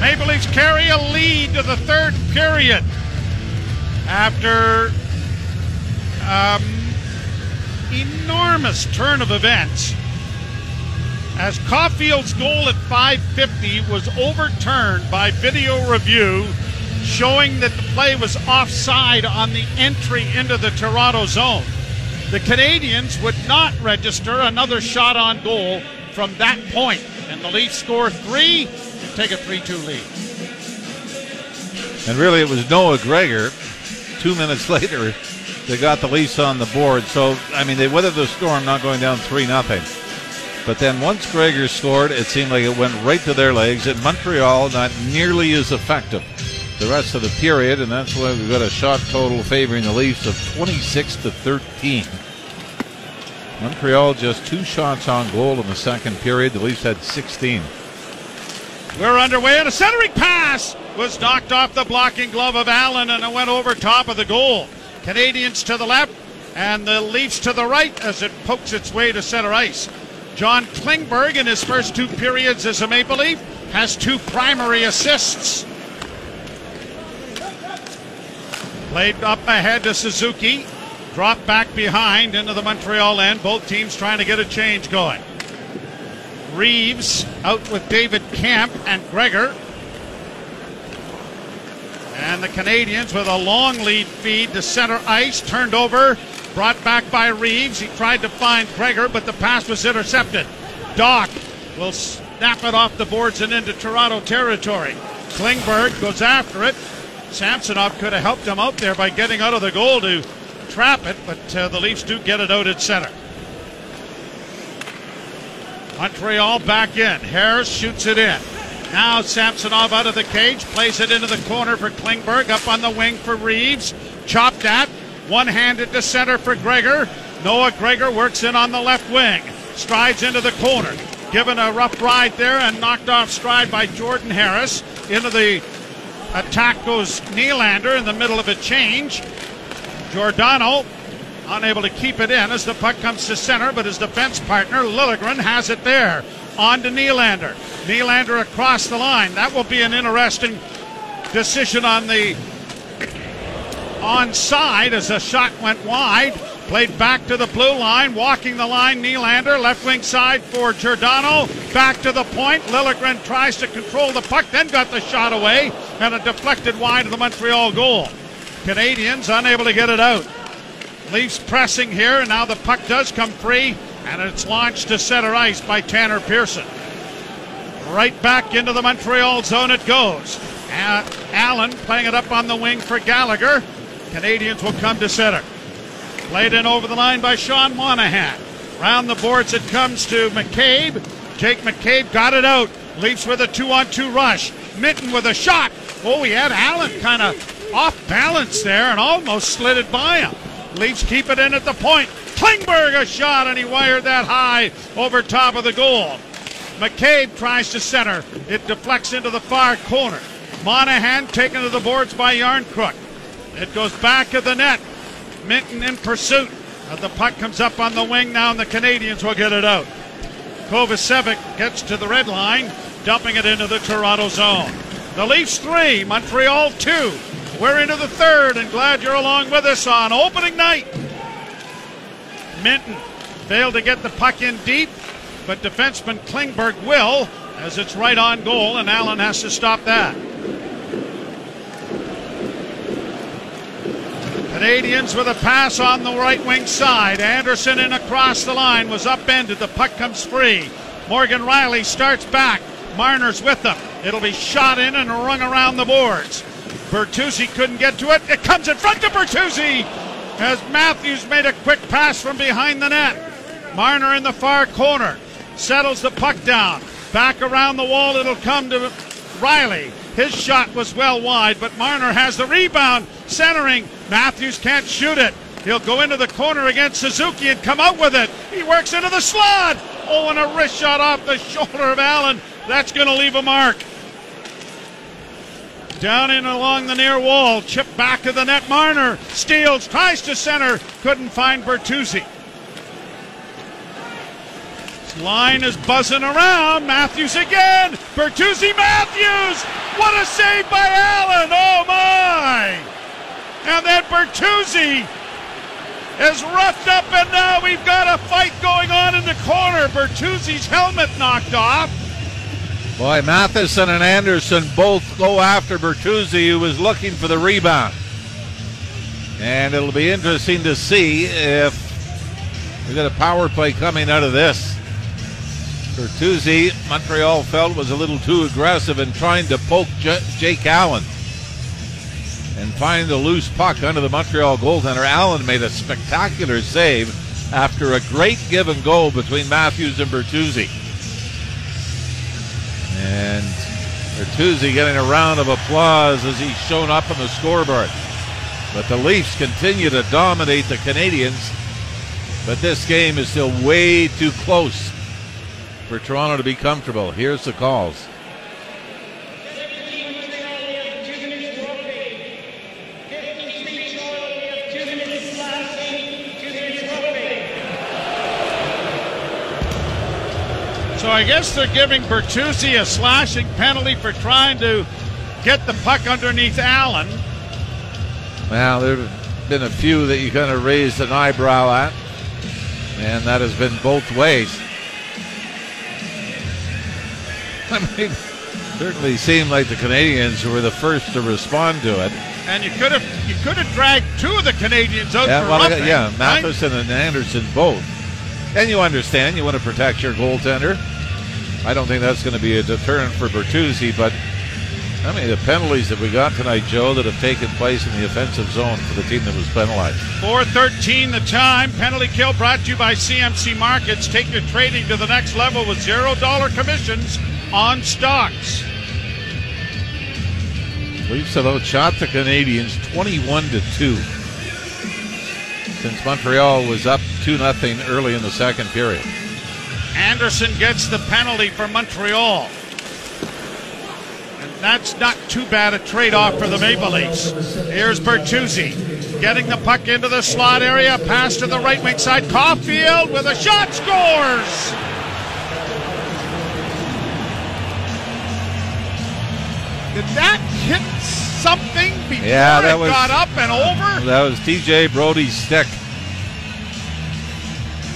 Maple Leafs carry a lead to the third period after um, enormous turn of events as Caufield's goal at 550 was overturned by video review showing that the play was offside on the entry into the Toronto zone. The Canadiens would not register another shot on goal from that point, and the Leafs score three take a 3 2 lead. And really, it was Noah Gregor. Two minutes later, they got the Leafs on the board. So, I mean, they weathered the storm, not going down 3 nothing. But then once Gregor scored, it seemed like it went right to their legs. And Montreal, not nearly as effective the rest of the period, and that's why we've got a shot total favoring the Leafs of 26 to 13. Montreal just two shots on goal in the second period. The Leafs had 16. We're underway, and a centering pass was knocked off the blocking glove of Allen, and it went over top of the goal. Canadiens to the left, and the Leafs to the right as it pokes its way to center ice. John Klingberg, in his first two periods as a Maple Leaf, has two primary assists. Played up ahead to Suzuki. Dropped back behind into the Montreal end. Both teams trying to get a change going. Reaves out with David Kampf and Gregor. And the Canadiens with a long lead feed to center ice. Turned over. Brought back by Reaves. He tried to find Gregor, but the pass was intercepted. Dach will snap it off the boards and into Toronto territory. Klingberg goes after it. Samsonov could have helped him out there by getting out of the goal to trap it, but uh, the Leafs do get it out at center. Montreal back in. Harris shoots it in. Now Samsonov out of the cage, plays it into the corner for Klingberg, up on the wing for Reaves. Chopped at, one handed to center for Gregor. Noah Gregor works in on the left wing, strides into the corner. Given a rough ride there and knocked off stride by Jordan Harris. Into the attack goes Nylander in the middle of a change. Giordano unable to keep it in as the puck comes to center, but his defense partner Liljegren has it there. On to Nylander. Nylander across the line. That will be an interesting decision on the onside as a shot went wide. Played back to the blue line, walking the line. Nylander, left wing side for Giordano. Back to the point. Liljegren tries to control the puck, then got the shot away, and a deflected wide of the Montreal goal. Canadiens unable to get it out. Leafs pressing here, and now the puck does come free, and it's launched to center ice by Tanner Pearson. Right back into the Montreal zone it goes. Allen playing it up on the wing for Gallagher. Canadiens will come to center. Played in over the line by Sean Monahan. Round the boards it comes to McCabe. Jake McCabe got it out. Leafs with a two on two rush. Minten with a shot. Oh, he had Allen kind of off balance there and almost slid it by him. Leafs keep it in at the point. Klingberg a shot and he wired that high over top of the goal. McCabe tries to center. It deflects into the far corner. Monahan taken to the boards by Järnkrok. It goes back of the net. Minten in pursuit. Uh, the puck comes up on the wing now, and the Canadiens will get it out. Kovacevic gets to the red line, dumping it into the Toronto zone. The Leafs three, Montreal two. We're into the third, and glad you're along with us on opening night. Minten failed to get the puck in deep, but defenseman Klingberg will, as it's right on goal, and Allen has to stop that. Canadiens with a pass on the right wing side. Anderson in across the line was upended. The puck comes free. Morgan Rielly starts back. Marner's with them. It'll be shot in and rung around the boards. Bertuzzi couldn't get to it. It comes in front to Bertuzzi as Matthews made a quick pass from behind the net. Marner in the far corner settles the puck down. Back around the wall, it'll come to Rielly. His shot was well wide, but Marner has the rebound. Centering. Matthews can't shoot it. He'll go into the corner against Suzuki and come out with it. He works into the slot. Oh, and a wrist shot off the shoulder of Allen. That's going to leave a mark. Down in along the near wall. Chip back of the net. Marner steals, tries to center. Couldn't find Bertuzzi. Line is buzzing around. Matthews again. Bertuzzi Matthews. What a save by Allen. Oh my. And then Bertuzzi is roughed up, and now we've got a fight going on in the corner. Bertuzzi's helmet knocked off. Boy, Matheson and Anderson both go after Bertuzzi, who was looking for the rebound. And it'll be interesting to see if we get a power play coming out of this. Bertuzzi, Montreal felt was a little too aggressive in trying to poke J- Jake Allen and find the loose puck under the Montreal goaltender. Allen made a spectacular save after a great give and go between Matthews and Bertuzzi. And Bertuzzi getting a round of applause as he's shown up on the scoreboard. But the Leafs continue to dominate the Canadiens. But this game is still way too close for Toronto to be comfortable. Here's the calls. So I guess they're giving Bertuzzi a slashing penalty for trying to get the puck underneath Allen. Well, there have been a few that you kind of raised an eyebrow at, and that has been both ways. I mean, certainly seemed like the Canadiens were the first to respond to it. And you could have you could have dragged two of the Canadiens out Yeah, for well, roughing, yeah, right? Matheson and Anderson both. And you understand, you want to protect your goaltender. I don't think that's going to be a deterrent for Bertuzzi, but many of the penalties have we got tonight, Joe, that have taken place in the offensive zone for the team that was penalized? 413 the time. Penalty kill brought to you by CMC Markets. Take your trading to the next level with zero dollar commissions on stocks. Leafs have outshot the Canadiens 21 to 2. Since Montreal was up 2 0 early in the second period. Anderson gets the penalty for Montreal. And that's not too bad a trade off for the Maple Leafs. Here's Bertuzzi getting the puck into the slot area. Pass to the right wing side. Caufield with a shot scores. Did that hit something before Yeah, that it was- got up and over? That was TJ Brodie's stick.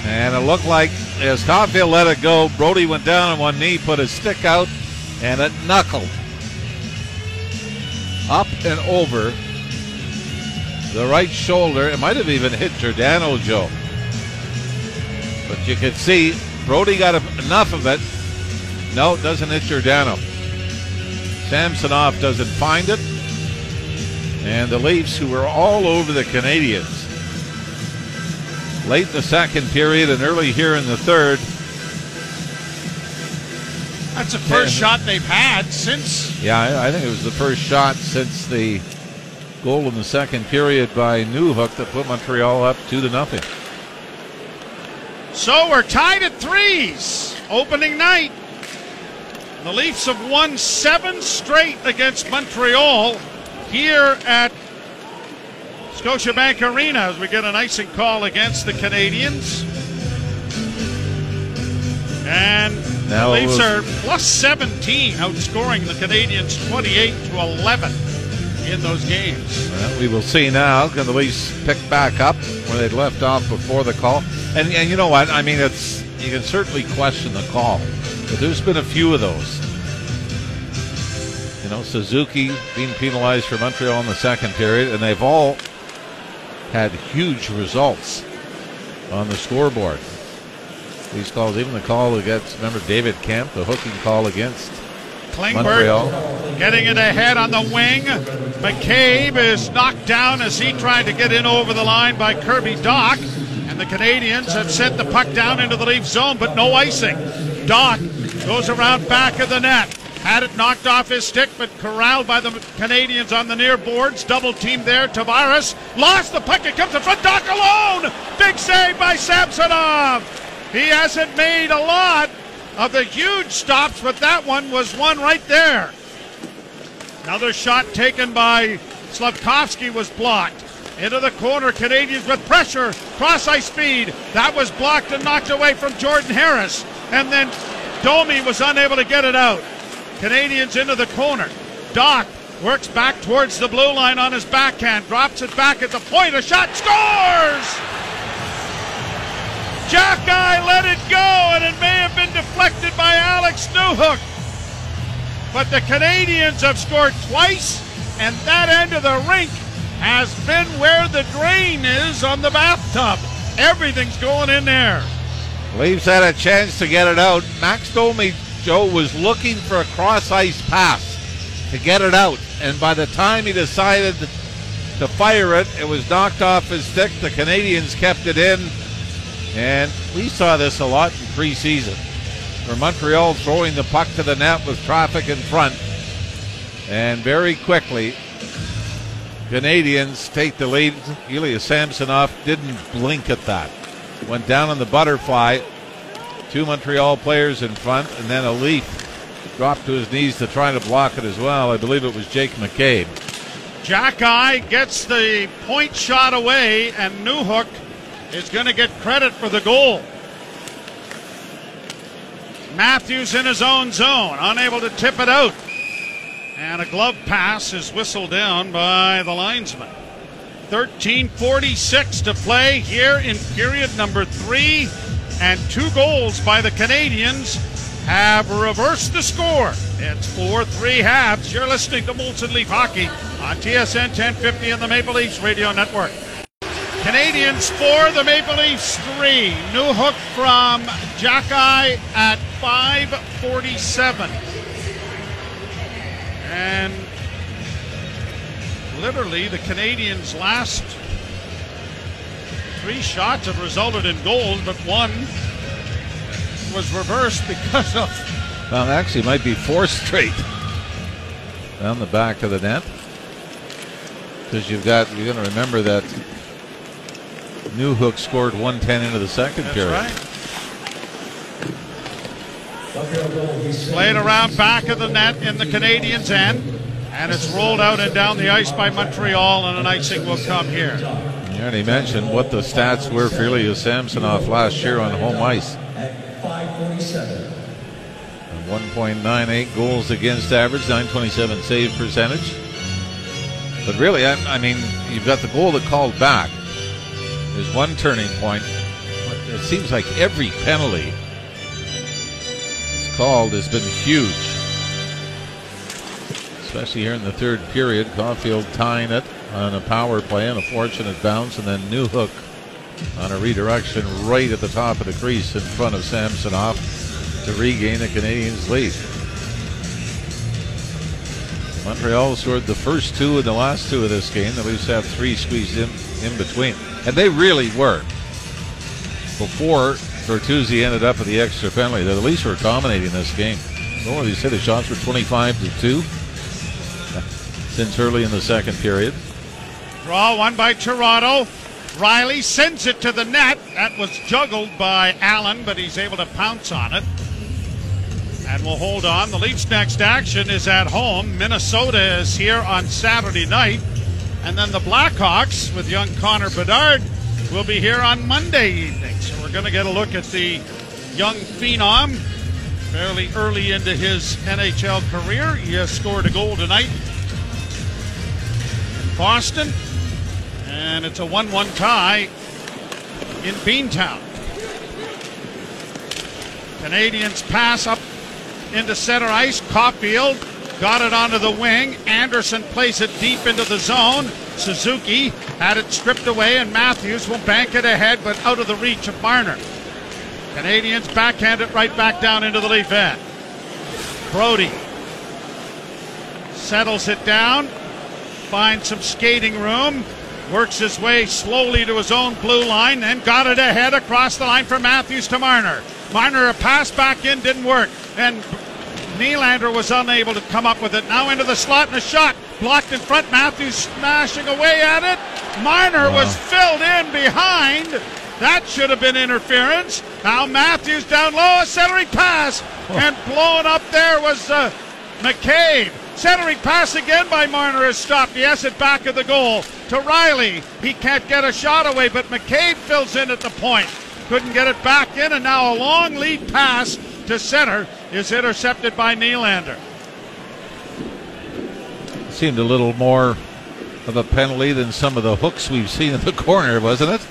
And it looked like as Caufield let it go, Brodie went down on one knee, put his stick out, and it knuckled up and over the right shoulder. It might have even hit Giordano Joe. But you could see Brodie got enough of it. No, it doesn't hit Giordano. Samsonov doesn't find it. And the Leafs, who were all over the Canadiens, late in the second period and early here in the third, That's the first Yeah. shot they've had since yeah, I, I think it was the first shot since the goal in the second period by Newhook that put Montreal up two to nothing. So we're tied at threes. Opening night. The Leafs have won seven straight against Montreal here at Scotiabank Arena as we get an icing call against the Canadiens. And Now the Leafs was- are plus 17, outscoring the Canadiens 28 to 11 in those games. Well, we will see now. Can the Leafs pick back up where they'd left off before the call? And and you know what? I mean, it's you can certainly question the call, but there's been a few of those. You know, Suzuki being penalized for Montreal in the second period, and they've all had huge results on the scoreboard. These calls, even the call against, remember David Kampf, the hooking call against Klingberg Montreal. getting it ahead on the wing. McCabe is knocked down as he tried to get in over the line by Kirby Dach. And the Canadiens have sent the puck down into the Leaf zone, but no icing. Dach goes around back of the net. Had it knocked off his stick, but corralled by the Canadiens on the near boards. Double team there. Tavares lost the puck. It comes in front. Dach alone. Big save by Samsonov. He hasn't made a lot of the huge stops, but that one was one right there. Another shot taken by Slafkovsky was blocked. Into the corner, Canadiens with pressure, cross ice speed. That was blocked and knocked away from Jordan Harris. and then Domi was unable to get it out. Canadiens into the corner. Dach works back towards the blue line on his backhand, drops it back at the point, a shot, scores! Xhekaj let it go, and it may have been deflected by Alex Newhook. But the Canadiens have scored twice, and that end of the rink has been where the drain is on the bathtub. Everything's going in there. Leafs had a chance to get it out. Max Domi, Joe, was looking for a cross ice pass to get it out. And by the time he decided to fire it, it was knocked off his stick. The Canadiens kept it in. And we saw this a lot in preseason. For Montreal throwing the puck to the net with traffic in front. And very quickly, Canadiens take the lead. Ilya Samsonov didn't blink at that. Went down on the butterfly. Two Montreal players in front, and then a Leaf dropped to his knees to try to block it as well. I believe it was Jake McCabe. Xhekaj gets the point shot away, and Newhook is going to get credit for the goal. Matthews in his own zone, unable to tip it out. And a glove pass is whistled down by the linesman. 13.46 to play here in period number three, and two goals by the Canadiens have reversed the score. It's 4 3 halves. You're listening to Molson Leaf Hockey on TSN 1050 and the Maple Leafs Radio Network. Canadiens 4, the Maple Leafs 3. Newhook from Xhekaj at 547. And literally the Canadiens' last three shots have resulted in goals, but one was reversed because of. Well, actually, might be four straight down the back of the net. Because you've got, you're going to remember that Newhook scored 110 into the second That's period. right. Played around back of the net in the Canadiens' end, and it's rolled out and down the ice by Montreal, and an icing will come here. You already mentioned what the stats were for Ilya Samsonov last year on home ice. At 1.98 goals against average, 927 save percentage. But really, I, I mean, you've got the goal that called back. There's one turning point. But it seems like every penalty it's called has been huge. Especially here in the third period. Caufield tying it on a power play and a fortunate bounce, and then Newhook on a redirection right at the top of the crease in front of Samsonov to regain the Canadiens' lead. Montreal scored the first two and the last two of this game. The Leafs have three squeezed in, in between. And they really were. Before Bertuzzi ended up with the extra penalty, the Leafs were dominating this game. Oh, you said the shots were 25 to 2 since early in the second period. Draw one by Toronto. Rielly sends it to the net. That was juggled by Allen, but he's able to pounce on it. And we'll hold on. The Leafs' next action is at home. Minnesota is here on Saturday night. And then the Blackhawks with young Connor Bedard will be here on Monday evening. So we're going to get a look at the young phenom fairly early into his NHL career. He has scored a goal tonight in Boston. And it's a 1 1 tie in Beantown. Canadiens pass up into center ice. Caufield got it onto the wing. Anderson plays it deep into the zone. Suzuki had it stripped away, and Matthews will bank it ahead, but out of the reach of Marner. Canadiens backhand it right back down into the Leaf end. Brodie settles it down, finds some skating room, works his way slowly to his own blue line, then got it ahead across the line from Matthews to Marner. Marner, a pass back in didn't work, and Nylander was unable to come up with it. Now into the slot and a shot blocked in front. Matthews smashing away at it. Marner Wow. was filled in behind. That should have been interference. Now Matthews down low, a centering pass, and blown up there was uh, McCabe. Centering pass again by Marner is stopped. Yes, at back of the goal to Rielly. He can't get a shot away, but McCabe fills in at the point. couldn't get it back in, and now a long lead pass to center is intercepted by Nylander. Seemed a little more of a penalty than some of the hooks we've seen in the corner, wasn't it?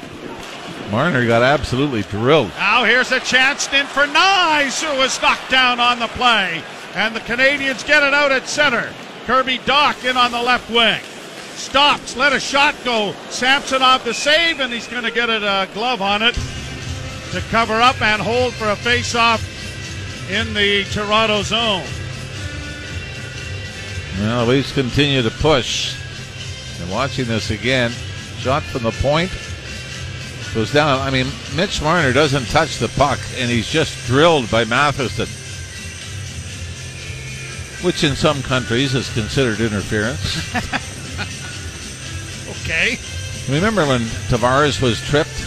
Marner got absolutely drilled. Now here's a chance in for Knies, who was knocked down on the play. And the Canadiens get it out at center. Kirby Dach in on the left wing. Stops, let a shot go. Samsonov the save, and he's going to get a uh, glove on it to cover up and hold for a face-off in the Toronto zone. Well, the Leafs continue to push. And watching this again, shot from the point goes down. I mean, Mitch Marner doesn't touch the puck, and he's just drilled by Matheson, which in some countries is considered interference. okay. Remember when Tavares was tripped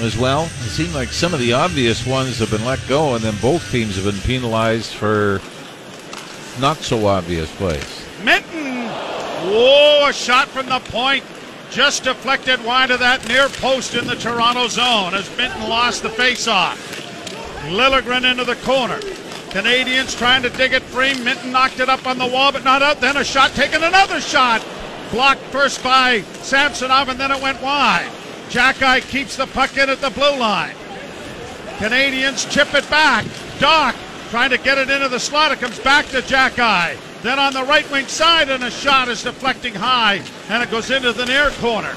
as well? It seemed like some of the obvious ones have been let go, and then both teams have been penalized for not so obvious plays. Minten! Whoa, a shot from the point just deflected wide of that near post in the Toronto zone as Minten lost the faceoff. Liljegren into the corner. Canadiens trying to dig it free. Minten knocked it up on the wall, but not out. Then a shot taken, another shot. Blocked first by Samsonov, and then it went wide. Xhekaj keeps the puck in at the blue line. Canadiens chip it back. Dach trying to get it into the slot. It comes back to Xhekaj. Then on the right wing side, and a shot is deflecting high, and it goes into the near corner.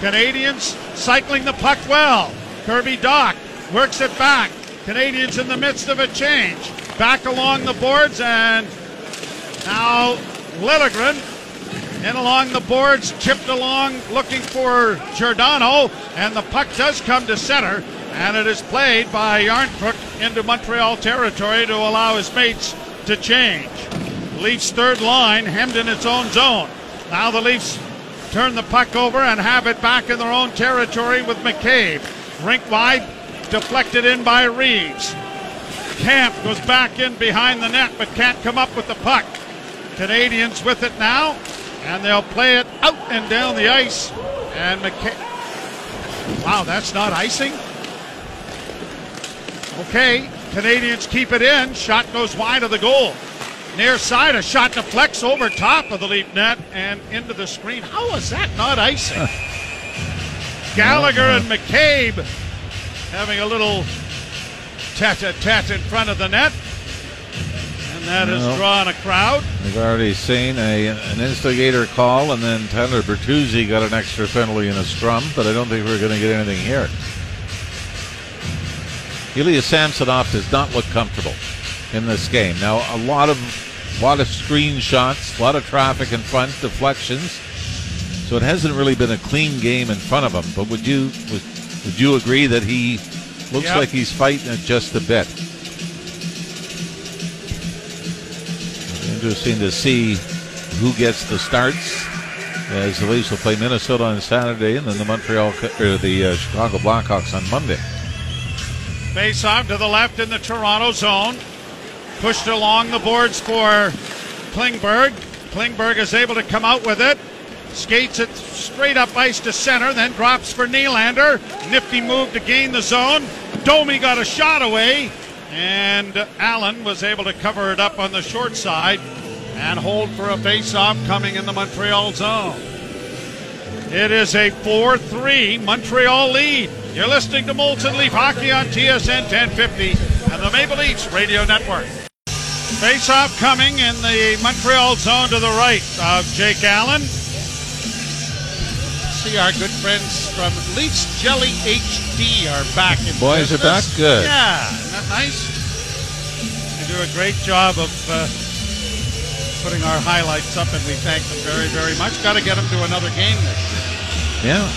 Canadiens cycling the puck well. Kirby Dach works it back. Canadiens in the midst of a change. Back along the boards, and now Liljegren in along the boards, chipped along looking for Giordano, and the puck does come to center, and it is played by Järnkrok into Montreal territory to allow his mates to change. Leafs third line hemmed in its own zone. Now the Leafs turn the puck over and have it back in their own territory with McCabe. Rink wide, deflected in by Reaves. Kampf goes back in behind the net but can't come up with the puck. Canadiens with it now, and they'll play it out and down the ice. And McCabe. Wow, that's not icing? Okay, Canadiens keep it in. Shot goes wide of the goal. Near side, a shot deflects over top of the leap net and into the screen. How is that not icing? Gallagher and McCabe having a little tete-a-tete in front of the net. And that has drawn a crowd. We've already seen a, an instigator call, and then Tyler Bertuzzi got an extra penalty in a scrum, but I don't think we're going to get anything here. Ilya Samsonov does not look comfortable in this game. Now, a lot of a lot of screen shots, a lot of traffic in front, deflections. So it hasn't really been a clean game in front of him. But would you would, would you agree that he looks Yep. like he's fighting it just a bit? Interesting to see who gets the starts. As the Leafs will play Minnesota on Saturday, and then the Montreal or the uh, Chicago Blackhawks on Monday. Face off to the left in the Toronto zone. Pushed along the boards for Klingberg. Klingberg is able to come out with it. Skates it straight up ice to center, then drops for Nylander. Nifty move to gain the zone. Domi got a shot away, and Allen was able to cover it up on the short side and hold for a face-off coming in the Montreal zone. It is a 4 3 Montreal lead. You're listening to Molson Leaf Hockey on TSN 1050 and the Maple Leafs Radio Network. Face off coming in the Montreal zone to the right of Jake Allen. Our good friends from Leafs Jelly HD are back in Boys are back? Good. Yeah, isn't that nice? They do a great job of uh, putting our highlights up, and we thank them very, very much. Got to get them to another game this year. Yeah.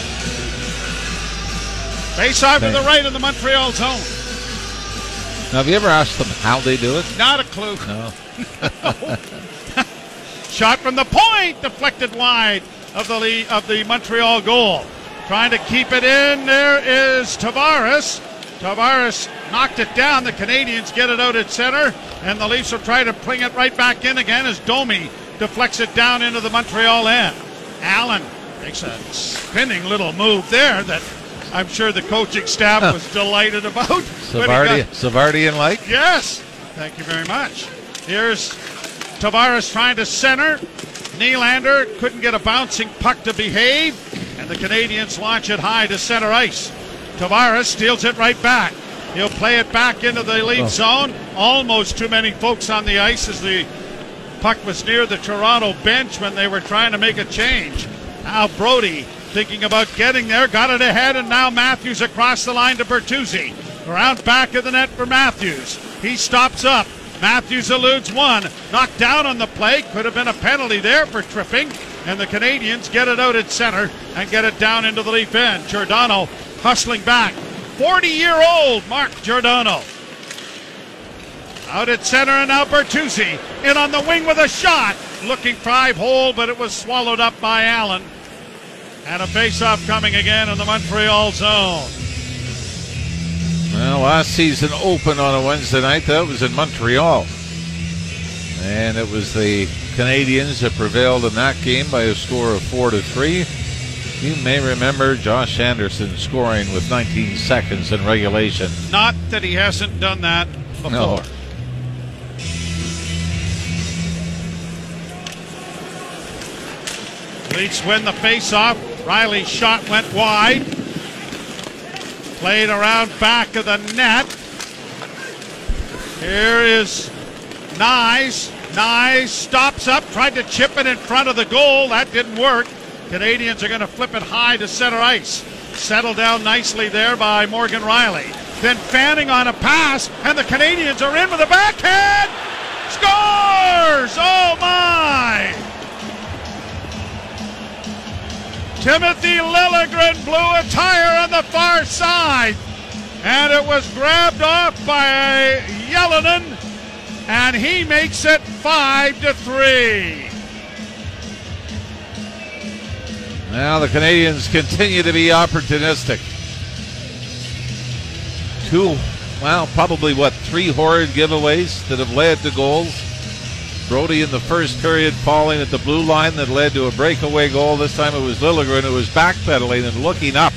Face off to the right of the Montreal zone. Now, have you ever asked them how they do it? Not a clue. No. Shot from the point, deflected wide of the lead, of the Montreal goal. Trying to keep it in. There is Tavares. Tavares knocked it down. The Canadiens get it out at center, and the Leafs will try to bring it right back in again as Domi deflects it down into the Montreal end. Allen makes a spinning little move there that I'm sure the coaching staff Huh. was delighted about. Savardi, got- Savardian like. Yes. Thank you very much. Here's Tavares trying to center. Nylander couldn't get a bouncing puck to behave, and the Canadiens launch it high to center ice. Tavares steals it right back. He'll play it back into the lead Oh. zone. Almost too many folks on the ice as the puck was near the Toronto bench when they were trying to make a change. Now Brodie thinking about getting there, got it ahead, and now Matthews across the line to Bertuzzi. Around back of the net for Matthews. He stops up. Matthews eludes one. Knocked down on the play. Could have been a penalty there for tripping. And the Canadiens get it out at center and get it down into the leaf end. Giordano hustling back. 40 year old Mark Giordano. Out at center and now Bertuzzi in on the wing with a shot. Looking five hole, but it was swallowed up by Allen. And a face-off coming again in the Montreal zone. Well, last season opened on a Wednesday night. That was in Montreal. And it was the Canadiens that prevailed in that game by a score of 4 to 3. You may remember Josh Anderson scoring with 19 seconds in regulation. Not that he hasn't done that before. No. Leafs win the face-off. Rielly's shot went wide. Played around back of the net. Here is Knies. Knies stops up, tried to chip it in front of the goal. That didn't work. Canadiens are going to flip it high to center ice. Settled down nicely there by Morgan Rielly. Then fanning on a pass, and the Canadiens are in with a backhand. Scores! Oh my! Timothy Liljegren blew a tire on the far side, and it was grabbed off by Ylönen, and he makes it five to three. Now the Canadiens continue to be opportunistic. Two, well, probably what, three horrid giveaways that have led to goals. Brodie in the first period falling at the blue line that led to a breakaway goal. This time it was Liljegren who was backpedaling and looking up.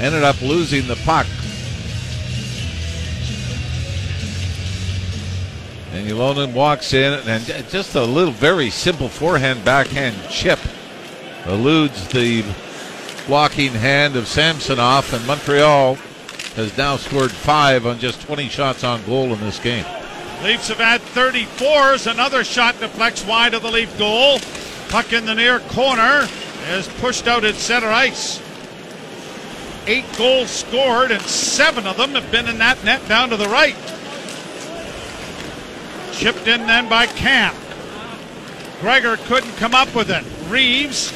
Ended up losing the puck. And Ylönen walks in and just a little very simple forehand backhand chip eludes the blocking hand of Samsonov, and Montreal has now scored five on just 20 shots on goal in this game. Leafs have had 34s. Another shot deflects wide of the Leaf goal. Puck in the near corner is pushed out at center ice. Eight goals scored, and seven of them have been in that net down to the right. Chipped in then by Kampf. Gregor couldn't come up with it. Reaves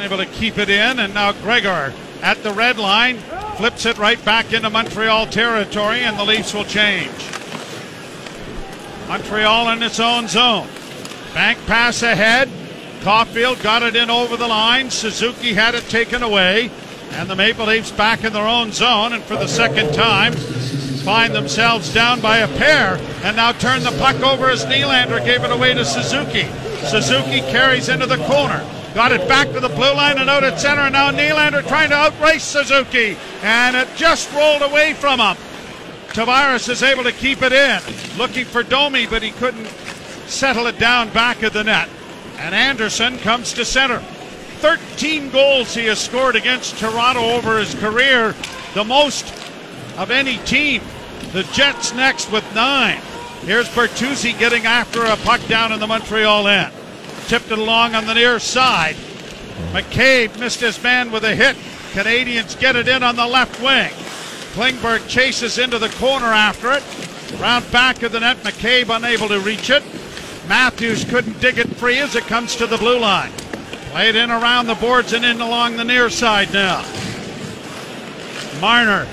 wasn't able to keep it in, and now Gregor at the red line flips it right back into Montreal territory, and the Leafs will change. Montreal in its own zone. Bank pass ahead. Caufield got it in over the line. Suzuki had it taken away. And the Maple Leafs back in their own zone, and for the second time, find themselves down by a pair. And now turn the puck over as Nylander gave it away to Suzuki. Suzuki carries into the corner. Got it back to the blue line and out at center. And now Nylander trying to outrace Suzuki. And it just rolled away from him. Tavares is able to keep it in. Looking for Domi, but he couldn't settle it down back of the net. And Anderson comes to center. 13 goals he has scored against Toronto over his career, the most of any team. The Jets next with nine. Here's Bertuzzi getting after a puck down in the Montreal end. Tipped it along on the near side. McCabe missed his man with a hit. Canadiens get it in on the left wing. Klingberg chases into the corner after it. Round back of the net, McCabe unable to reach it. Matthews couldn't dig it free as it comes to the blue line. Played in around the boards and in along the near side now. Marner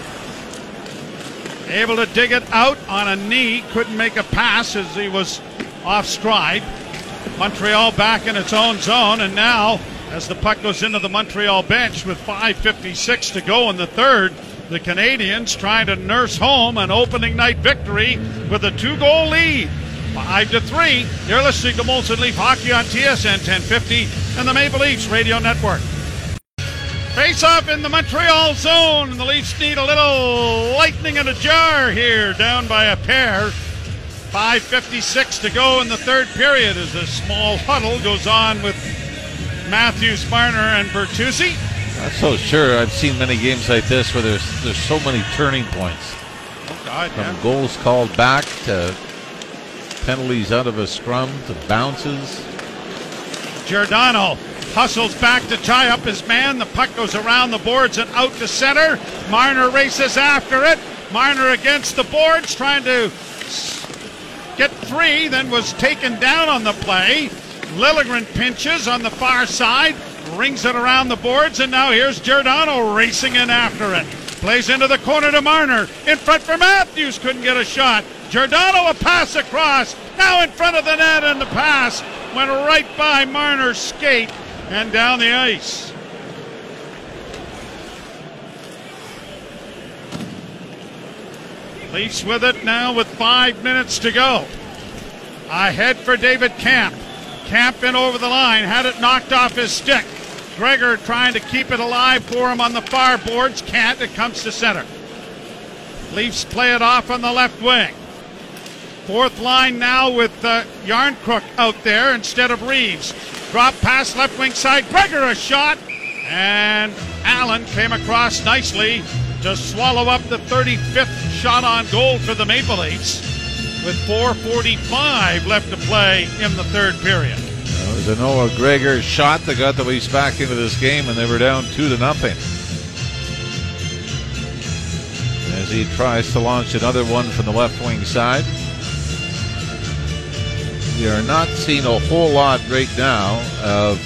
able to dig it out on a knee. Couldn't make a pass as he was off stride. Montreal back in its own zone, and now as the puck goes into the Montreal bench with 5:56 to go in the third, the Canadiens trying to nurse home an opening night victory with a two-goal lead. Five to three. You're listening to Molson Leaf Hockey on TSN 1050 and the Maple Leafs Radio Network. Face off in the Montreal zone, and the Leafs need a little lightning in a jar here, down by a pair. 5.56 to go in the third period as a small huddle goes on with Matthews, Marner, and Bertuzzi. Not so sure. I've seen many games like this where there's there's so many turning points. Oh, God, From yeah. goals called back to penalties out of a scrum to bounces. Giordano hustles back to tie up his man. The puck goes around the boards and out to center. Marner races after it. Marner against the boards, trying to get three, then was taken down on the play. Liljegren pinches on the far side, rings it around the boards, and now here's Giordano racing in after it. Plays into the corner to Marner. In front for Matthews, couldn't get a shot. Giordano a pass across. Now in front of the net, and the pass went right by Marner's skate and down the ice. Leafs with it now with five minutes to go. Ahead for David Kampf. Kampf in over the line, had it knocked off his stick. Gregor trying to keep it alive for him on the far boards. Can't. It comes to center. Leafs play it off on the left wing. Fourth line now with uh, Järnkrok out there instead of Reaves. Drop pass left wing side. Gregor a shot. And Allen came across nicely to swallow up the 35th shot on goal for the Maple Leafs with 4.45 left to play in the third period. It was a Noah Gregor shot that got the Leafs back into this game, and they were down two to nothing. As he tries to launch another one from the left wing side. We are not seeing a whole lot right now of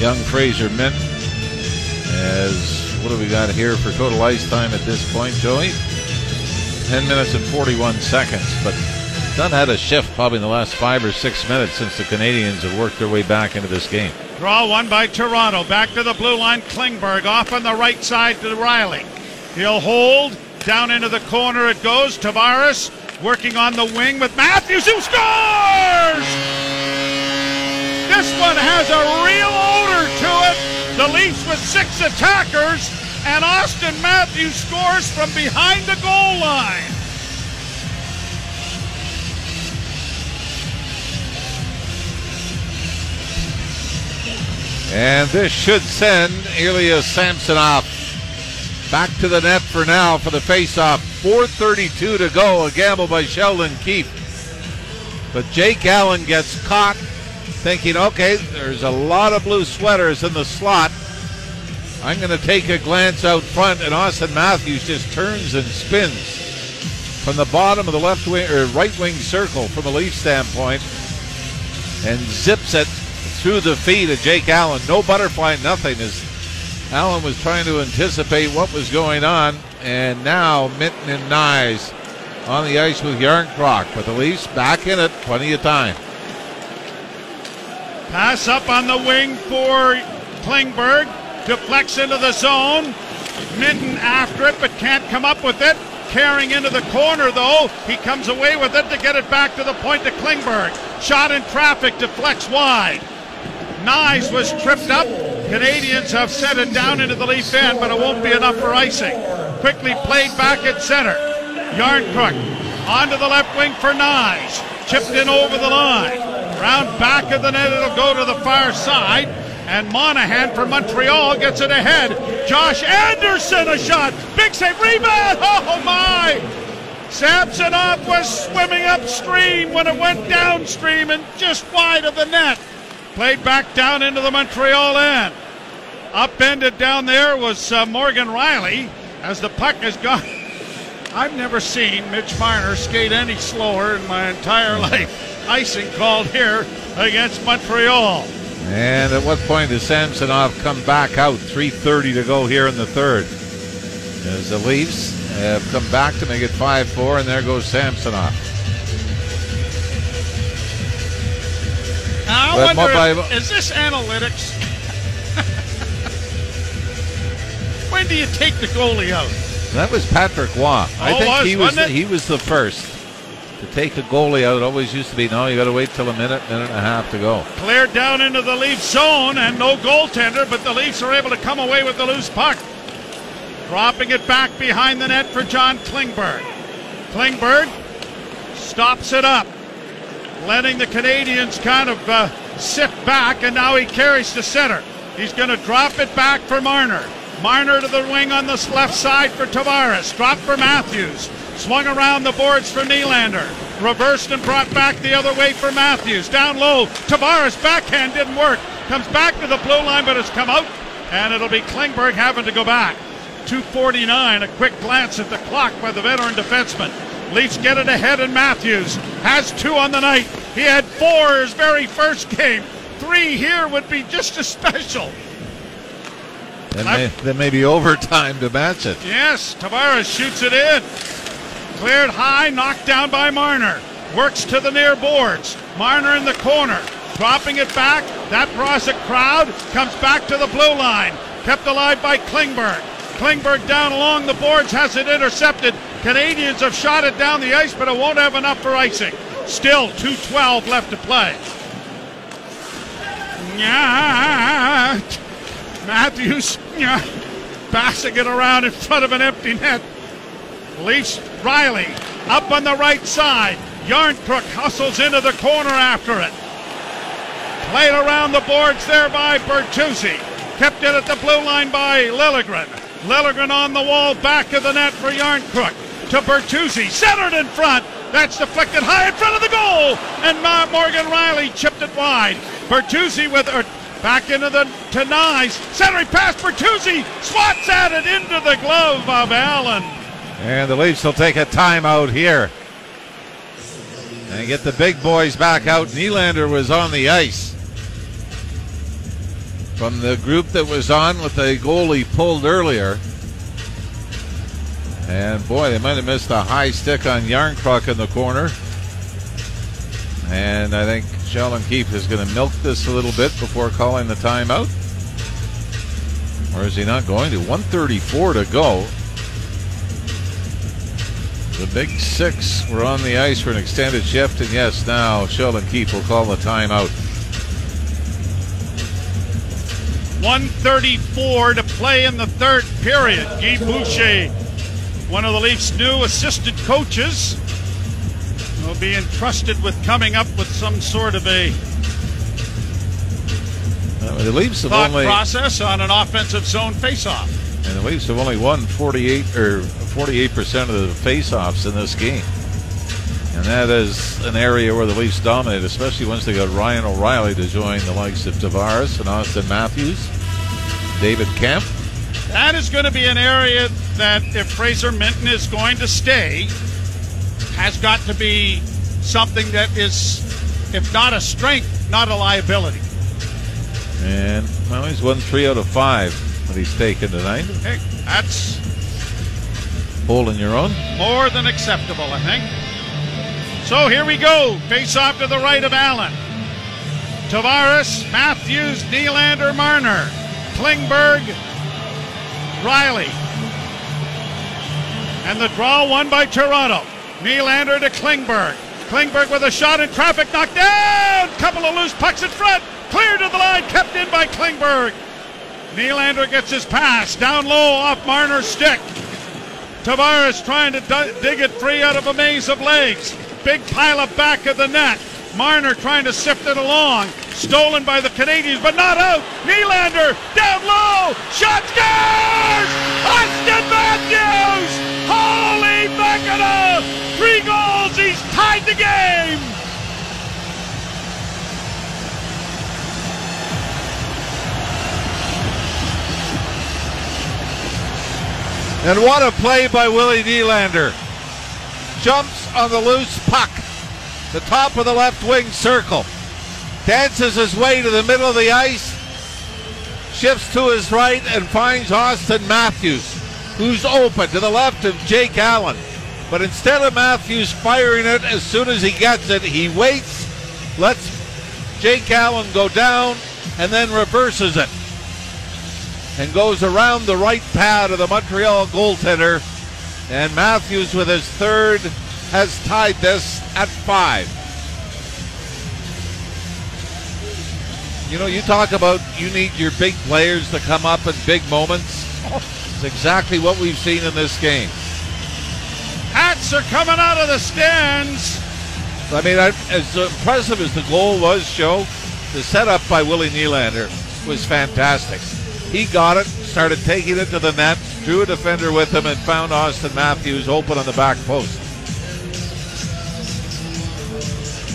young Fraser Mint. As what do we got here for total ice time at this point, Joey? 10 minutes and 41 seconds, but Dunn had a shift probably in the last five or six minutes since the Canadiens have worked their way back into this game. Draw one by Toronto. Back to the blue line. Klingberg off on the right side to Rielly. He'll hold. Down into the corner it goes. Tavares working on the wing with Matthews who scores! This one has a real odor to it. The Leafs with six attackers, and Auston Matthews scores from behind the goal line. And this should send Ilya Samsonov back to the net for now for the faceoff. 4.32 to go. A gamble by Sheldon Keefe. But Jake Allen gets caught thinking, okay, there's a lot of blue sweaters in the slot. I'm going to take a glance out front, and Auston Matthews just turns and spins from the bottom of the left wing or right wing circle from a Leaf standpoint and zips it through the feet of Jake Allen. No butterfly, nothing. As Allen was trying to anticipate what was going on, and now Minten and Knies on the ice with Järnkrok. But the Leafs back in it, plenty of time. Pass up on the wing for Klingberg. Deflects into the zone. Minten after it, but can't come up with it. Carrying into the corner, though. He comes away with it to get it back to the point to Klingberg. Shot in traffic, deflects wide. Knies was tripped up. Canadiens have set it down into the leaf end, but it won't be enough for icing. Quickly played back at center. Järnkrok onto the left wing for Knies. Chipped in over the line. Round back of the net, it'll go to the far side. And Monahan for Montreal gets it ahead. Josh Anderson a shot. Big save. Rebound. Oh my. Samsonov was swimming upstream when it went downstream and just wide of the net. Played back down into the Montreal end. Upended down there was uh, Morgan Rielly as the puck has gone. I've never seen Mitch Marner skate any slower in my entire life. Icing called here against Montreal. And at what point does Samsonov come back out? 3.30 to go here in the third. As the Leafs have come back to make it 5 4, and there goes Samsonov. Now, I Well, wonder, if- is this analytics? when do you take the goalie out? That was Patrick Roy. I Oh, think was, he was he was the first To take a goalie out, it always used to be no, you got to wait till a minute, minute and a half to go. Cleared down into the Leafs zone and no goaltender, but the Leafs are able to come away with the loose puck. Dropping it back behind the net for John Klingberg. Klingberg stops it up, letting the Canadiens kind of uh, sit back, and now he carries to center. He's going to drop it back for Marner. Marner to the wing on the left side for Tavares. Drop for Matthews. Swung around the boards for Nylander. Reversed and brought back the other way for Matthews. Down low. Tavares backhand didn't work. Comes back to the blue line, but it's come out. And it'll be Klingberg having to go back. 249. A quick glance at the clock by the veteran defenseman. Leafs get it ahead, and Matthews has two on the night. He had four his very first game. Three here would be just as special. Then, may, then maybe overtime to match it. Yes, Tavares shoots it in. Cleared high, knocked down by Marner. Works to the near boards. Marner in the corner. Dropping it back. That a crowd. Comes back to the blue line. Kept alive by Klingberg. Klingberg down along the boards has it intercepted. Canadiens have shot it down the ice, but it won't have enough for icing. Still 2.12 left to play. Yeah. Matthews yeah, passing it around in front of an empty net. Leafs Rielly up on the right side. Järnkrok hustles into the corner after it. Played around the boards there by Bertuzzi. Kept it at the blue line by Liljegren. Liljegren on the wall, back of the net for Järnkrok. To Bertuzzi, centered in front. That's deflected high in front of the goal. And Morgan Rielly chipped it wide. Bertuzzi with her back into the to Knies. Centering pass Bertuzzi. Swats at it into the glove of Allen. And the Leafs will take a timeout here. And get the big boys back out. Nylander was on the ice. From the group that was on with the goalie pulled earlier. And boy, they might have missed a high stick on Järnkrok in the corner. And I think Sheldon Keefe is going to milk this a little bit before calling the timeout. Or is he not going to? 134 to go. The big six were on the ice for an extended shift, and yes, now Sheldon Keefe will call the timeout. 134 to play in the third period. Guy Boucher, one of the Leafs' new assistant coaches, will be entrusted with coming up with some sort of a the Leafs have thought only process on an offensive zone faceoff. And the Leafs have only won 48 or 48 percent of the faceoffs in this game, and that is an area where the Leafs dominate, especially once they got Ryan O'Reilly to join the likes of Tavares and Auston Matthews, David Kampf. That is going to be an area that, if Fraser Minten is going to stay, has got to be something that is, if not a strength, not a liability. And well, he's won three out of five that he's taken tonight. Hey, that's holding your own. More than acceptable, I think. So here we go. Face off to the right of Allen. Tavares, Matthews, Nylander, Marner, Klingberg, Rielly. And the draw won by Toronto. Nylander to Klingberg. Klingberg with a shot in traffic, knocked down. Couple of loose pucks in front. Clear to the line, kept in by Klingberg. Nylander gets his pass down low off Marner's stick. Tavares trying to d- dig it free out of a maze of legs. Big pile up back of the net. Marner trying to sift it along. Stolen by the Canadiens, but not out. Nylander down low. Shot scores! Auston Matthews! Holy mackerel! Three goals. He's tied the game. And what a play by Willie Nylander. Jumps on the loose puck. The top of the left wing circle. Dances his way to the middle of the ice. Shifts to his right and finds Auston Matthews, who's open to the left of Jake Allen. But instead of Matthews firing it as soon as he gets it, he waits, lets Jake Allen go down, and then reverses it and goes around the right pad of the Montreal goaltender. And Matthews with his third has tied this at five. You know, you talk about you need your big players to come up in big moments. It's exactly what we've seen in this game. Hats are coming out of the stands. I mean, I, as impressive as the goal was, Joe, the setup by Willie Nylander was fantastic. He got it, started taking it to the net, drew a defender with him, and found Auston Matthews open on the back post.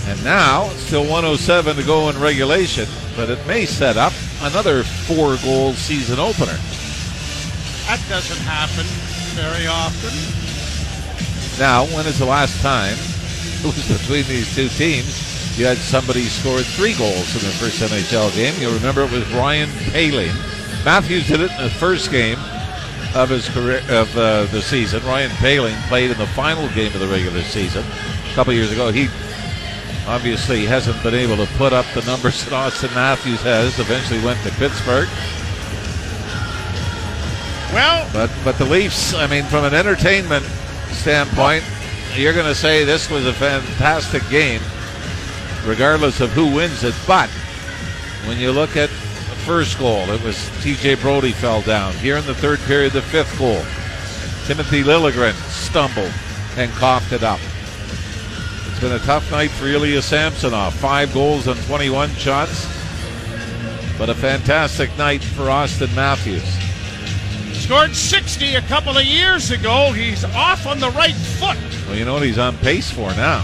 And now, still 107 to go in regulation, but it may set up another four goal season opener. That doesn't happen very often. Now, when is the last time it was between these two teams? You had somebody scored three goals in the first NHL game. You'll remember it was Ryan Poehling. Matthews did it in the first game of his career of uh, the season. Ryan Poehling played in the final game of the regular season a couple years ago. He obviously hasn't been able to put up the numbers that Auston Matthews has. Eventually went to Pittsburgh. Well, But but the Leafs, I mean, from an entertainment standpoint, you're going to say this was a fantastic game, regardless of who wins it. But when you look at the first goal, it was T.J. Brodie fell down. Here in the third period, the fifth goal, Timothy Liljegren stumbled and coughed it up. It's been a tough night for Ilya Samsonov. Five goals on 21 shots, but a fantastic night for Auston Matthews. scored 60 a couple of years ago. He's off on the right foot. Well, you know what he's on pace for now?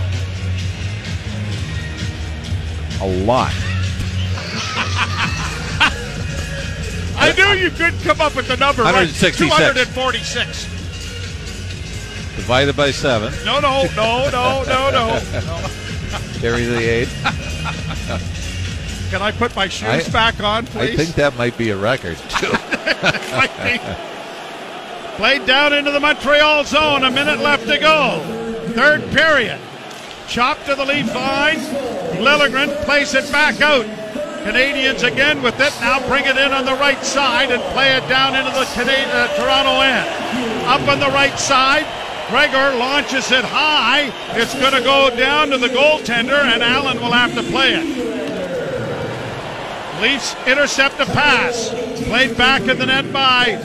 A lot. I knew you couldn't come up with the number right. 166. 246. Divided by seven. No, no, no, no, no, no. Carry the eight. Can I put my shoes I- back on, please? I think that might be a record. Be. Played down into the Montreal zone. A minute left to go. Third period. Chop to the lead line. Liljegren plays it back out. Canadiens again with it. Now bring it in on the right side and play it down into the uh, Toronto end. Up on the right side. Gregor launches it high. It's going to go down to the goaltender, and Allen will have to play it. Leafs intercept a pass. Played back in the net by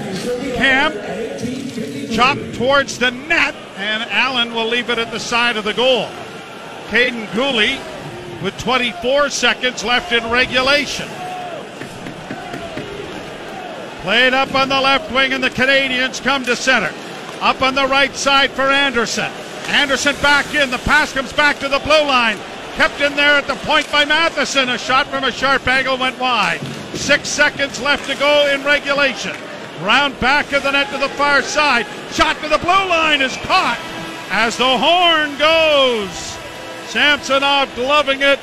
Kampf. Chopped towards the net, and Allen will leave it at the side of the goal. Kaiden Guhle with 24 seconds left in regulation. Played up on the left wing, and the Canadiens come to center. Up on the right side for Anderson. Anderson back in. The pass comes back to the blue line. Kept in there at the point by Matheson. A shot from a sharp angle went wide. Six seconds left to go in regulation. Round back of the net to the far side. Shot to the blue line is caught as the horn goes. Samsonov gloving it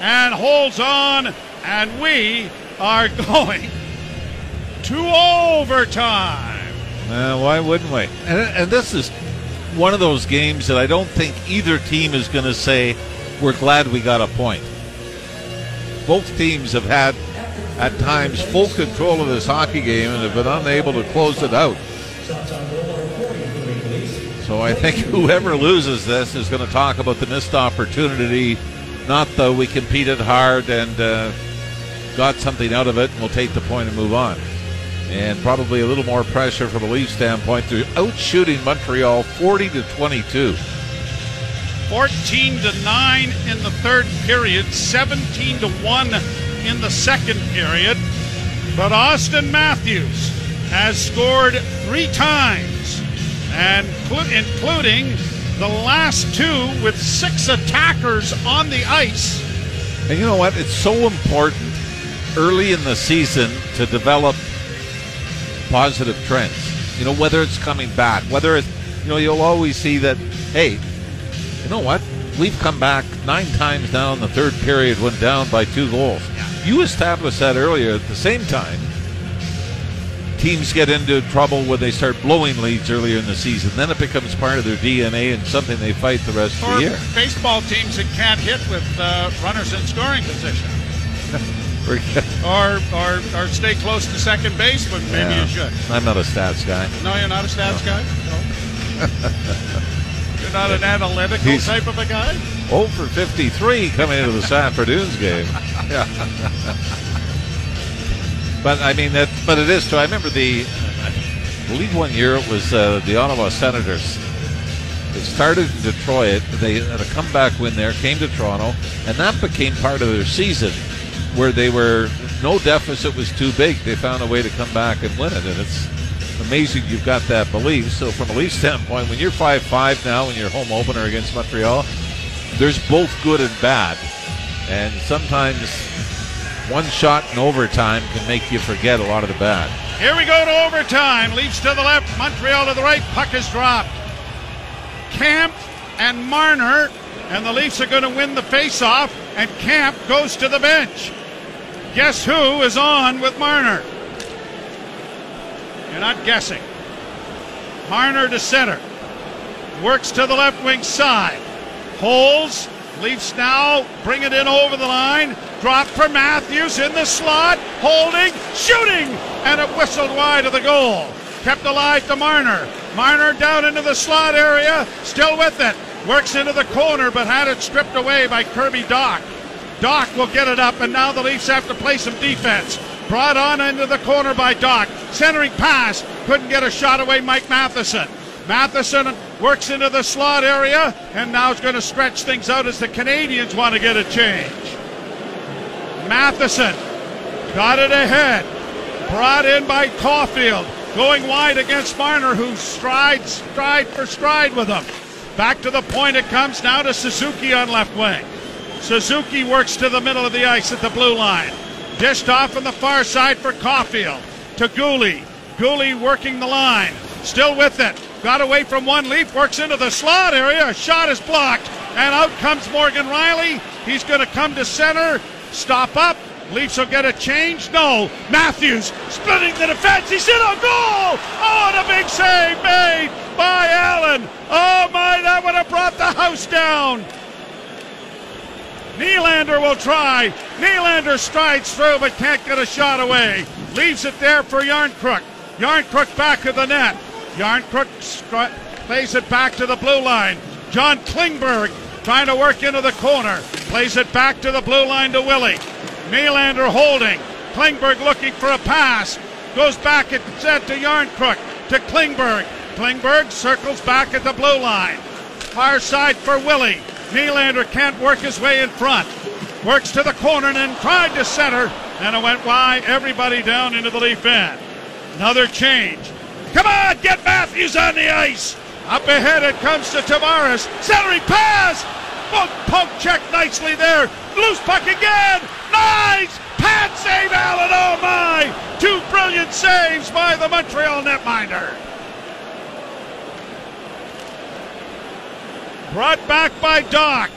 and holds on, and we are going to overtime. Uh, why wouldn't we? And, and this is one of those games that I don't think either team is going to say, we're glad we got a point. Both teams have had, at times, full control of this hockey game and have been unable to close it out. So I think whoever loses this is going to talk about the missed opportunity, not the we competed hard and uh, got something out of it and we'll take the point and move on and probably a little more pressure from a Leafs standpoint. They're out shooting Montreal 40 to 22. 14 to 9 in the third period, 17 to 1 in the second period. But Auston Matthews has scored three times, and clu- including the last two with six attackers on the ice. And you know what? It's so important early in the season to develop positive trends. You know, whether it's coming back, whether it's, you know, you'll always see that, hey, you know what? We've come back nine times now in the third period went down by two goals. You established that earlier. At the same time, teams get into trouble when they start blowing leads earlier in the season. Then it becomes part of their DNA and something they fight the rest of the year. baseball teams that can't hit with uh, runners in scoring position. Or, or, or stay close to second base when maybe Yeah. you should. I'm not a stats guy. No, you're not a stats guy? You're not an analytical He's- type of a guy? 0 for 53 coming into this afternoon's game. Yeah. but I mean that. But it is true. I remember the. I believe one year it was uh, the Ottawa Senators. It started in Detroit. They had a comeback win there, came to Toronto, and that became part of their season, where they were no deficit was too big. They found a way to come back and win it, and it's amazing you've got that belief. So from a Leaf standpoint, when you're five five now in your home opener against Montreal, there's both good and bad, and sometimes one shot in overtime can make you forget a lot of the bad. Here we go to overtime. Leafs to the left, Montreal to the right. Puck is dropped. Kampf and Marner, and the Leafs are going to win the faceoff, and Kampf goes to the bench. Guess who is on with Marner? You're not guessing. Marner to center. Works to the left wing side. Holds. Leafs now bring it in over the line. Drop for Matthews in the slot. Holding. Shooting. And it whistled wide of the goal. Kept alive to Marner. Marner down into the slot area. Still with it. Works into the corner but had it stripped away by Kirby Dach. Dach will get it up, and now the Leafs have to play some defense. Brought on into the corner by Dach. Centering pass. Couldn't get a shot away, Mike Matheson. Matheson works into the slot area, and now is going to stretch things out as the Canadiens want to get a change. Matheson got it ahead. Brought in by Caufield. Going wide against Marner, who strides stride for stride with him. Back to the point it comes now to Suzuki on left wing. Suzuki works to the middle of the ice at the blue line. Dished off on the far side for Caufield to Guhle. Guhle working the line. Still with it. Got away from one leaf. Works into the slot area. A shot is blocked. And out comes Morgan Rielly. He's going to come to center. Stop up. Leafs will get a change. No. Matthews splitting the defense. He's in a goal. Oh, and a big save made by Allen. Oh, my. That would have brought the house down. Nylander will try. Nylander strides through but can't get a shot away. Leaves it there for Järnkrok. Järnkrok back of the net. Järnkrok stri- plays it back to the blue line. John Klingberg trying to work into the corner. Plays it back to the blue line to Willie. Nylander holding. Klingberg looking for a pass. Goes back at set to Järnkrok to Klingberg. Klingberg circles back at the blue line. Far side for Willie. Nylander can't work his way in front. Works to the corner and then tried to center, and it went wide. Everybody down into the leaf end. Another change. Come on, get Matthews on the ice. Up ahead it comes to Tavares. Centering pass. Poke, poke check nicely there. Loose puck again. Nice. Pat save Allen. Oh my. Two brilliant saves by the Montreal netminder. Brought back by Dach.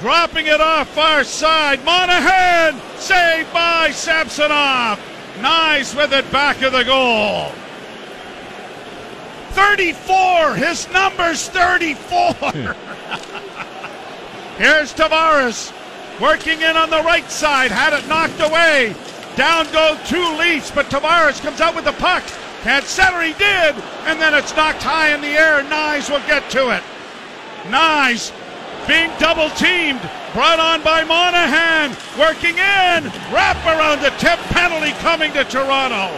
Dropping it off far side. Monahan saved by Samsonov. Nice with it back of the goal. 34. His number's 34. Hmm. Here's Tavares working in on the right side. Had it knocked away. Down go two Leafs, but Tavares comes out with the puck. Can't center, he did. And then it's knocked high in the air. Knies will get to it. Knies being double teamed. Brought on by Monahan. Working in. Wrap around the tip. Penalty coming to Toronto.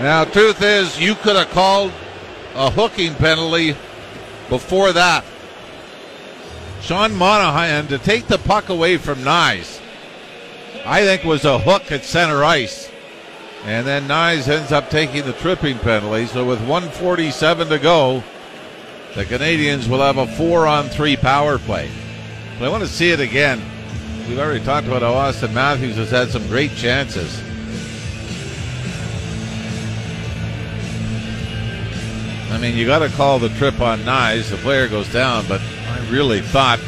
Now, truth is, you could have called a hooking penalty before that. Sean Monahan to take the puck away from Knies, I think was a hook at center ice. And then Knies ends up taking the tripping penalty. So with 147 to go, the Canadiens will have a four on three power play. But I want to see it again. We've already talked about how Auston Matthews has had some great chances. I mean, you got to call the trip on Knies. The player goes down, but I really thought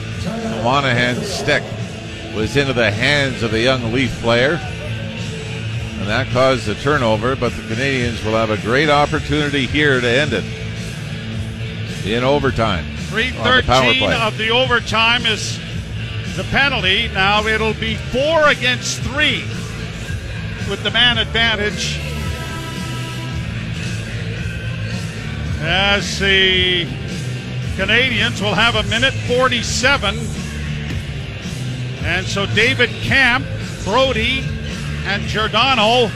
Monahan's stick was into the hands of the young Leaf player. And that caused the turnover, but the Canadiens will have a great opportunity here to end it in overtime. on the 313 of the overtime is the penalty. Now it'll be four against three with the man advantage. As the Canadiens will have a minute 47. And so David Kampf, Brodie, and Giordano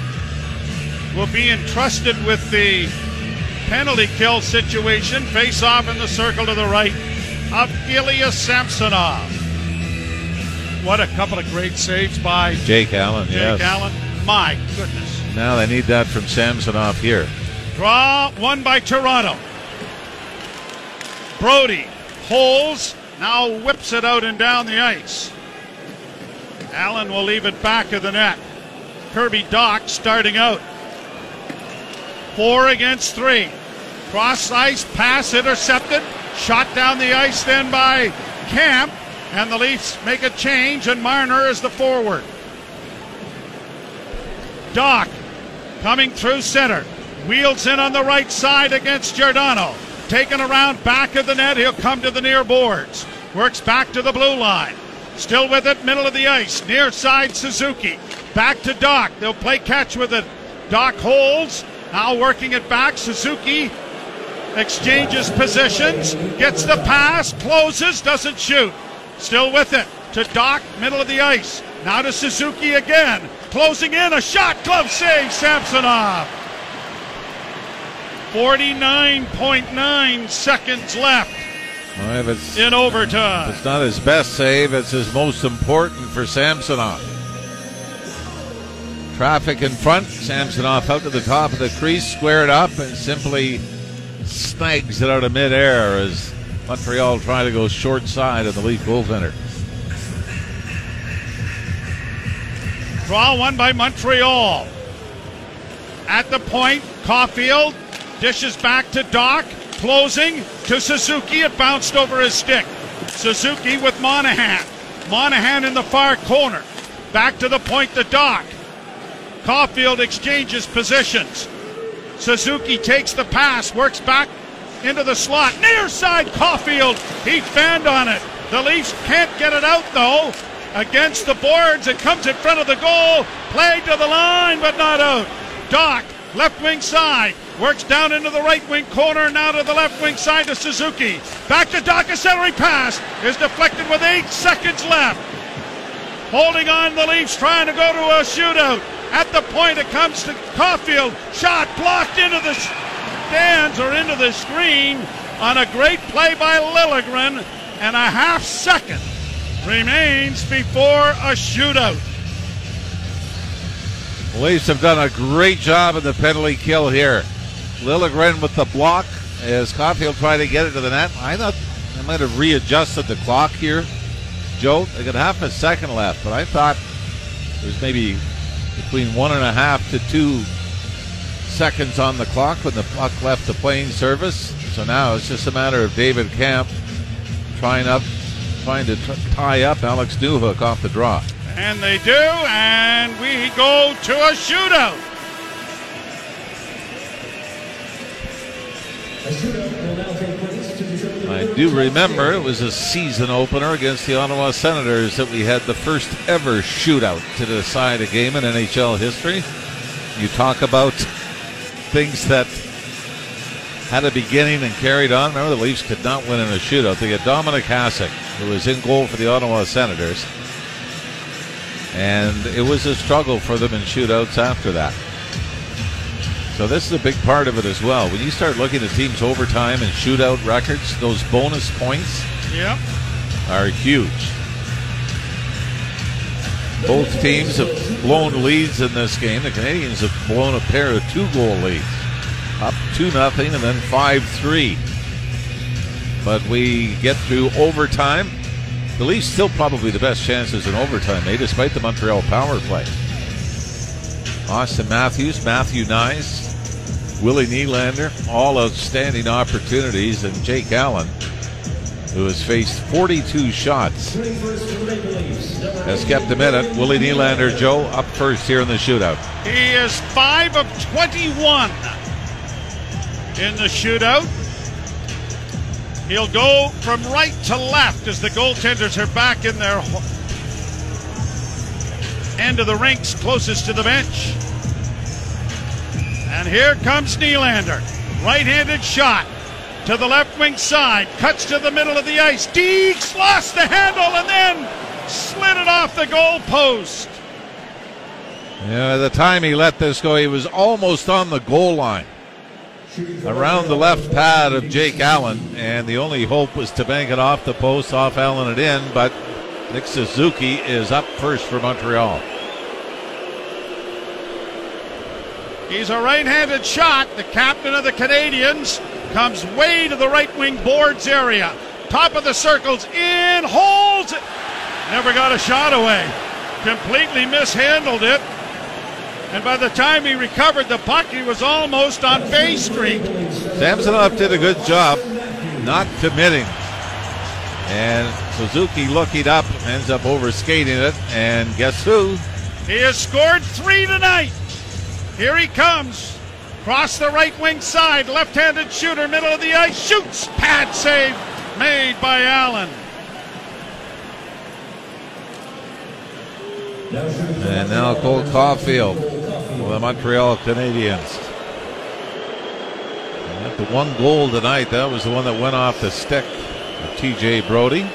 will be entrusted with the penalty kill situation. Face off in the circle to the right of Ilya Samsonov. What a couple of great saves by Jake Allen. Jake yes. Allen. My goodness. Now they need that from Samsonov here. Draw one by Toronto. Brodie holds, now whips it out and down the ice. Allen will leave it back of the net. Kirby Dach starting out. Four against three. Cross ice, pass intercepted. Shot down the ice then by Kampf. And the Leafs make a change, and Marner is the forward. Dach coming through center. Wheels in on the right side against Giordano. Taken around back of the net. He'll come to the near boards. Works back to the blue line. Still with it, middle of the ice. Near side, Suzuki. Back to Dach. They'll play catch with it. Dach holds. Now working it back. Suzuki exchanges positions. Gets the pass. Closes. Doesn't shoot. Still with it. To Dach, middle of the ice. Now to Suzuki again. Closing in. A shot. Glove save. Samsonov. 49.9 seconds left Well, if it's, in overtime. it's not his best save, it's his most important for Samsonov. Traffic in front. Samsonov out to the top of the crease, squared up, and simply snags it out of midair as Montreal try to go short side of the Leaf goaltender. Draw one by Montreal. At the point, Caufield dishes back to Dach, closing to Suzuki. It bounced over his stick. Suzuki with Monahan. Monahan in the far corner. Back to the point to Dach. Caufield exchanges positions. Suzuki takes the pass, works back into the slot. Near side, Caufield. He fanned on it. The Leafs can't get it out though. Against the boards, it comes in front of the goal. Played to the line, but not out. Dach, left wing side, works down into the right wing corner, now to the left wing side to Suzuki. Back to Dach, a pass is deflected with eight seconds left. Holding on, the Leafs trying to go to a shootout. At the point, it comes to Caufield. Shot blocked into the stands or into the screen on a great play by Liljegren, and a half second remains before a shootout. Leafs have done a great job in the penalty kill here. Liljegren with the block as Caufield tried to get it to the net. I thought they might have readjusted the clock here. Joe, they got half a second left, but I thought there's maybe between one and a half to two seconds on the clock when the puck left the playing surface. So now it's just a matter of David Kampf trying up, trying to t- tie up Alex Newhook off the draw. And they do, and we go to a shootout. I do remember it was a season opener against the Ottawa Senators that we had the first ever shootout to decide a game in NHL history. You talk about things that had a beginning and carried on. Remember, the Leafs could not win in a shootout. They had Dominik Hasek, who was in goal for the Ottawa Senators. And it was a struggle for them in shootouts after that. So this is a big part of it as well. When you start looking at teams' overtime and shootout records, those bonus points Yep. are huge. Both teams have blown leads in this game. The Canadiens have blown a pair of two-goal leads, up two nothing and then five three. But we get through overtime. The Leafs still probably the best chances in overtime, eh, despite the Montreal power play. Auston Matthews, Matthew Knies, Willie Nylander, all outstanding opportunities, and Jake Allen, who has faced 42 shots, has kept him minute. Willie Nylander, Joe, up first here in the shootout. He is 5 of 21 in the shootout. He'll go from right to left as the goaltenders are back in their end of the rinks closest to the bench. And here comes Nylander. Right handed shot. to the left wing side, cuts to the middle of the ice. Dekes lost the handle and then slid it off the goal post. Yeah, the time he let this go, he was almost on the goal line. Around the left pad of Jake Allen, and the only hope was to bank it off the post, off Allen and in, but Nick Suzuki is up first for Montreal. He's a right handed shot. The captain of the Canadiens comes way to the right wing boards area. Top of the circles, in, holds it. Never got a shot away. Completely mishandled it. And by the time he recovered the puck, he was almost on Bay Street. Samsonov did a good job not committing. And Suzuki looking up, ends up overskating it. And guess who? He has scored three tonight. Here he comes. Cross the right wing side, left handed shooter, middle of the ice, shoots. Pad save made by Allen. And now Cole Caufield for the Montreal Canadiens. And the one goal tonight, that was the one that went off the stick of TJ Brodie.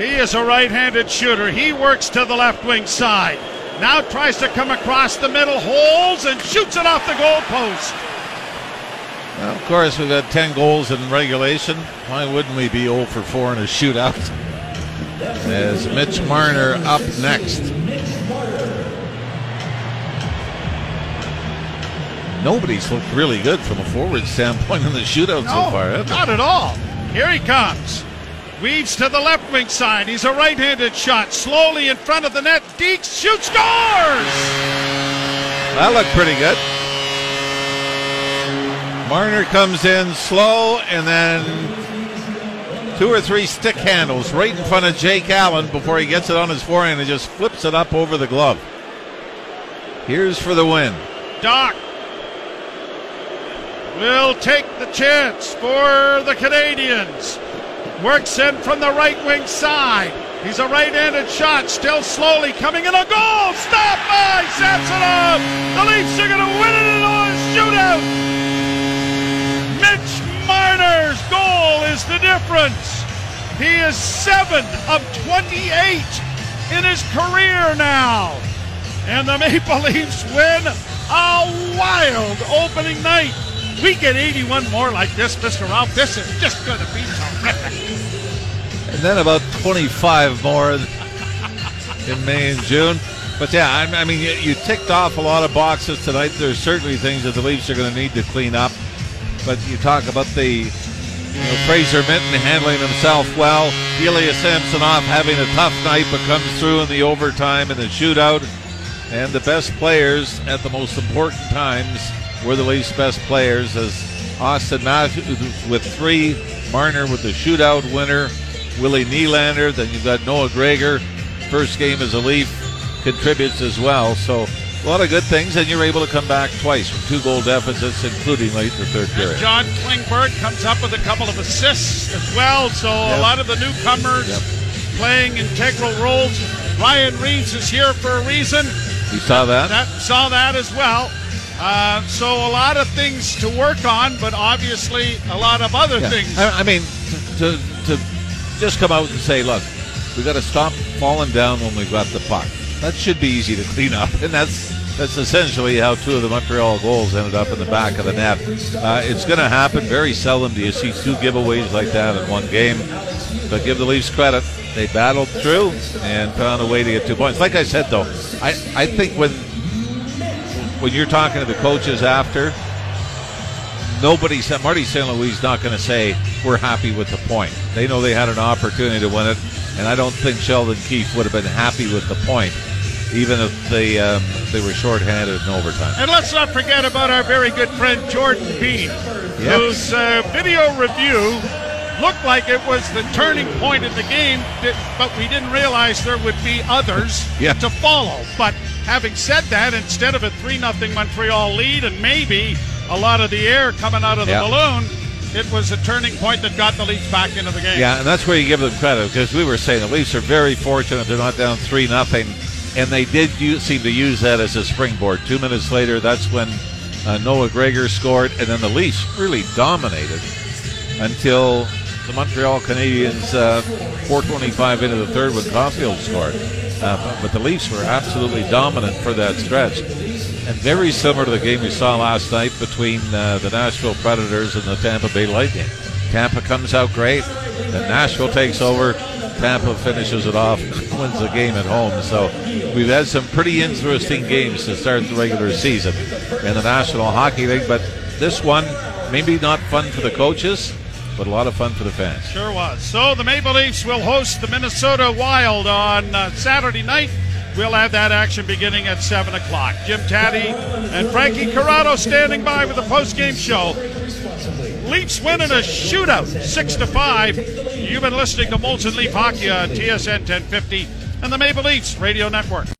He is a right handed shooter. He works to the left wing side. Now tries to come across the middle, holds, and shoots it off the goal post. Well, of course, we've got 10 goals in regulation. Why wouldn't we be 0 for 4 in a shootout? As Mitch Marner up next. Nobody's looked really good from a forward standpoint in the shootout no, so far. Not at all. Here he comes. Weaves to the left wing side. He's a right handed shot. Slowly in front of the net. Dekes shoots, scores! That looked pretty good. Marner comes in slow and then two or three stick handles right in front of Jake Allen before he gets it on his forehand and just flips it up over the glove. Here's for the win. Dach will take the chance for the Canadiens. Works in from the right wing side. He's a right-handed shot, still slowly coming in a goal. Stopped by Samsonov. The Leafs are going to win it in a shootout. Mitch Marner's goal is the difference. He is seven of 28 in his career now. And the Maple Leafs win a wild opening night. We get 81 more like this, Mr. Ralph. This is just going to be terrific. And then about 25 more in May and June. But yeah, I, I mean, you, you, ticked off a lot of boxes tonight. There's certainly things that the Leafs are going to need to clean up. But you talk about the you know, Fraser Minten handling himself well, Ilya Samsonov having a tough night, but comes through in the overtime and the shootout. And the best players at the most important times were the Leafs' best players as Auston Matthews with three, Marner with the shootout winner, Willie Nylander, then you've got Noah Gregor, first game as a Leaf, contributes as well. So a lot of good things, and you're able to come back twice from two goal deficits, including late in the third period. And John Klingberg comes up with a couple of assists as well. So yep. a lot of the newcomers yep. playing integral roles. Ryan Reaves is here for a reason. You saw that? that saw that as well. Uh, so a lot of things to work on, but obviously a lot of other yeah. things. I, I mean, to, to just come out and say, look, we got to stop falling down when we've got the puck. That should be easy to clean up, and that's that's essentially how two of the Montreal goals ended up in the back of the net. Uh, it's going to happen. Very seldom do you see two giveaways like that in one game. But give the Leafs credit. They battled through and found a way to get two points. Like I said, though, I, I think when when you're talking to the coaches after, nobody said Marty St. Louis not going to say we're happy with the point. They know they had an opportunity to win it, and I don't think Sheldon Keefe would have been happy with the point, even if they um, they were shorthanded in overtime. And let's not forget about our very good friend Jordan Bean, yep. whose uh, video review looked like it was the turning point in the game, but we didn't realize there would be others yeah. to follow. But having said that, instead of a 3 0 Montreal lead and maybe a lot of the air coming out of the balloon, it was a turning point that got the Leafs back into the game. Yeah, and that's where you give them credit because we were saying the Leafs are very fortunate they're not down 3 0, and they did use, seem to use that as a springboard. Two minutes later, that's when Uh, Noah Gregor scored, and then the Leafs really dominated until the Montreal Canadiens, uh, 425 into the third when Caufield scored. Uh, but the Leafs were absolutely dominant for that stretch. And very similar to the game we saw last night between uh, the Nashville Predators and the Tampa Bay Lightning. Tampa comes out great, then Nashville takes over. Tampa finishes it off, wins the game at home. So we've had some pretty interesting games to start the regular season in the National Hockey League. But this one, maybe not fun for the coaches, but a lot of fun for the fans. Sure was. So the Maple Leafs will host the Minnesota Wild on uh, Saturday night. We'll have that action beginning at 7 o'clock. Jim Tatti and Frankie Corrado standing by with the post-game show. Leafs win in a shootout, 6 to 5. You've been listening to Molson Leaf Hockey on TSN 1050 and the Maple Leafs Radio Network.